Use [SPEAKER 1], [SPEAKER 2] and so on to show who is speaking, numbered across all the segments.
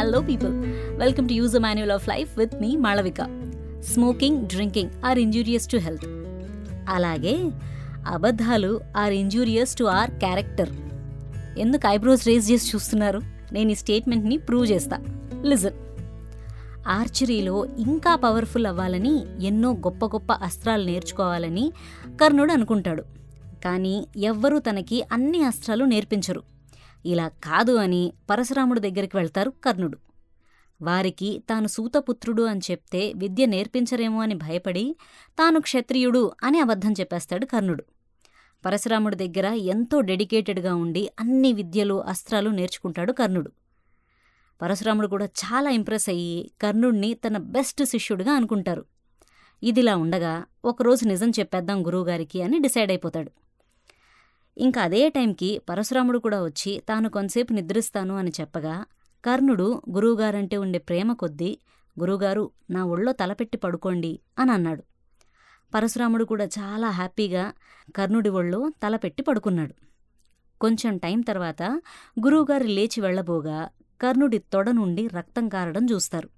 [SPEAKER 1] Hello people welcome to user manual of life with me Malavika smoking drinking are injurious to health అలాగే అబద్ధాలు are injurious to our character ఎందుకు eyebrows raise చేసి చూస్తున్నారు? నేను ఈ స్టేట్మెంట్ని prove చేస్తా. Listen ఆర్చరీలో ఇంకా పవర్ఫుల్ అవ్వాలని ఎన్నో గొప్ప గొప్ప అస్త్రాలు నేర్చుకోవాలని కర్ణుడు అనుకుంటాడు. కానీ ఎవ్వరూ తనకి అన్ని అస్త్రాలు నేర్పించరు. ఇలా కాదు అని పరశురాముడి దగ్గరికి వెళ్తారు కర్ణుడు. వారికి తాను సూతపుత్రుడు అని చెప్తే విద్య నేర్పించరేమో అని భయపడి తాను క్షత్రియుడు అని అబద్ధం చెప్పేస్తాడు కర్ణుడు. పరశురాముడి దగ్గర ఎంతో డెడికేటెడ్గా ఉండి అన్ని విద్యలు అస్త్రాలు నేర్చుకుంటాడు కర్ణుడు. పరశురాముడు కూడా చాలా ఇంప్రెస్ అయ్యి కర్ణుడిని తన బెస్ట్ శిష్యుడిగా అనుకుంటారు. ఇదిలా ఉండగా ఒకరోజు నిజం చెప్పేద్దాం గురువుగారికి అని డిసైడ్ అయిపోతాడు. ఇంకా అదే టైంకి పరశురాముడు కూడా వచ్చి తాను కొంతసేపు నిద్రిస్తాను అని చెప్పగా కర్ణుడు గురువుగారంటే ఉండే ప్రేమ కొద్దీ గురువుగారు నా ఒళ్ళో తలపెట్టి పడుకోండి అని అన్నాడు. పరశురాముడు కూడా చాలా హ్యాపీగా కర్ణుడి ఒళ్ళో తలపెట్టి పడుకున్నాడు. కొంచెం టైం తర్వాత గురువుగారు లేచి వెళ్ళబోగా కర్ణుడి తొడ నుండి రక్తం కారడం చూస్తారు.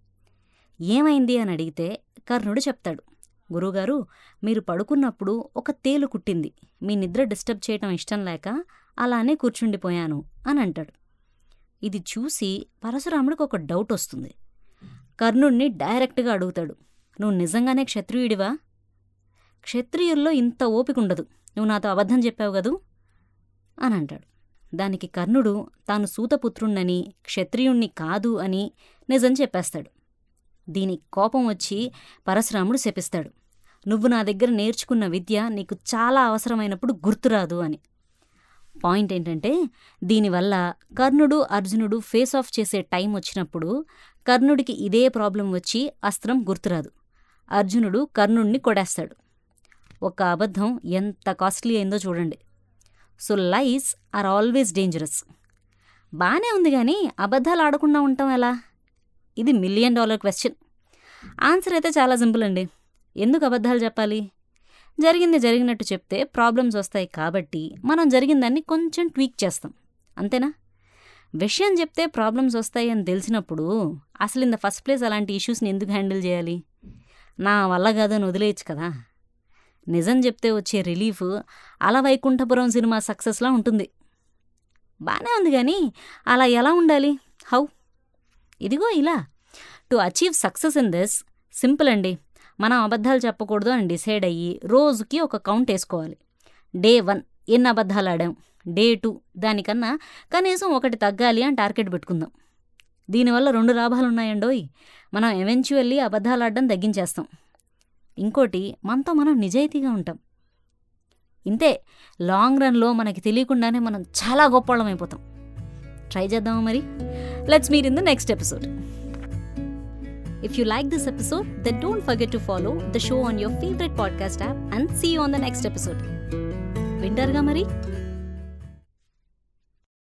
[SPEAKER 1] ఏమైంది అని అడిగితే కర్ణుడు చెప్తాడు గురువుగారు మీరు పడుకున్నప్పుడు ఒక తేలు కుట్టింది. మీ నిద్ర డిస్టర్బ్ చేయటం ఇష్టం లేక అలానే కూర్చుండిపోయాను అని అంటాడు. ఇది చూసి పరశురాముడికి ఒక డౌట్ వస్తుంది. కర్ణుణ్ణి డైరెక్ట్గా అడుగుతాడు. నువ్వు నిజంగానే క్షత్రియుడివా? క్షత్రియుల్లో ఇంత ఓపిక ఉండదు. నువ్వు నాతో అబద్ధం చెప్పావు కదూ? అని అంటాడు. దానికి కర్ణుడు తాను సూతపుత్రుణ్ణని క్షత్రియుణ్ణి కాదు అని నిజం చెప్పేస్తాడు. దీనికి కోపం వచ్చి పరశురాముడు శపిస్తాడు. నువ్వు నా దగ్గర నేర్చుకున్న విద్య నీకు చాలా అవసరమైనప్పుడు గుర్తురాదు అని. పాయింట్ ఏంటంటే దీనివల్ల కర్ణుడు అర్జునుడు ఫేస్ ఆఫ్ చేసే టైం వచ్చినప్పుడు కర్ణుడికి ఇదే ప్రాబ్లం వచ్చి అస్త్రం గుర్తురాదు. అర్జునుడు కర్ణుడిని కొడేస్తాడు. ఒక అబద్ధం ఎంత కాస్ట్లీ అయిందో చూడండి. So lies are always dangerous. బాగానే ఉంది కానీ అబద్ధాలు ఆడకుండా ఉంటాం ఎలా? ఇది మిలియన్ డాలర్ క్వశ్చన్. ఆన్సర్ అయితే చాలా సింపుల్ అండి. ఎందుకు అబద్ధాలు చెప్పాలి? జరిగింది జరిగినట్టు చెప్తే ప్రాబ్లమ్స్ వస్తాయి కాబట్టి మనం జరిగిందాన్ని కొంచెం ట్వీక్ చేస్తాం. అంతేనా? విషయం చెప్తే ప్రాబ్లమ్స్ వస్తాయి అని తెలిసినప్పుడు అసలు ఇన్ ద ఫస్ట్ ప్లేస్ అలాంటి ఇష్యూస్ని ఎందుకు హ్యాండిల్ చేయాలి? నా వల్ల కాదని వదిలేయచ్చు కదా? నిజం చెప్తే వచ్చే రిలీఫ్ అలా వైకుంఠపురం సినిమా సక్సెస్లా ఉంటుంది. బాగానే ఉంది కానీ అలా ఎలా ఉండాలి? హౌ? ఇదిగో ఇలా. To achieve success in this simple అండి. మనం అబద్ధాలు చెప్పకూడదు అని డిసైడ్ అయ్యి రోజుకి ఒక కౌంట్ వేసుకోవాలి. డే వన్ ఎన్ని అబద్ధాలు ఆడాం? డే టూ దానికన్నా కనీసం ఒకటి తగ్గాలి అని టార్గెట్ పెట్టుకుందాం. దీనివల్ల రెండు లాభాలు ఉన్నాయండోయ్. మనం ఎవెన్చువల్లీ అబద్ధాలు ఆడడం తగ్గించేస్తాం. ఇంకోటి మనతో మనం నిజాయితీగా ఉంటాం. ఇంతే లాంగ్ రన్లో మనకి తెలియకుండానే మనం చాలా గొప్పవాళ్ళం అయిపోతాం. ట్రై చేద్దామా మరి? Let's meet in the next episode. If you like this episode, then don't forget to follow the show on your favorite podcast app and see you on the next episode. వింటారుగా మరి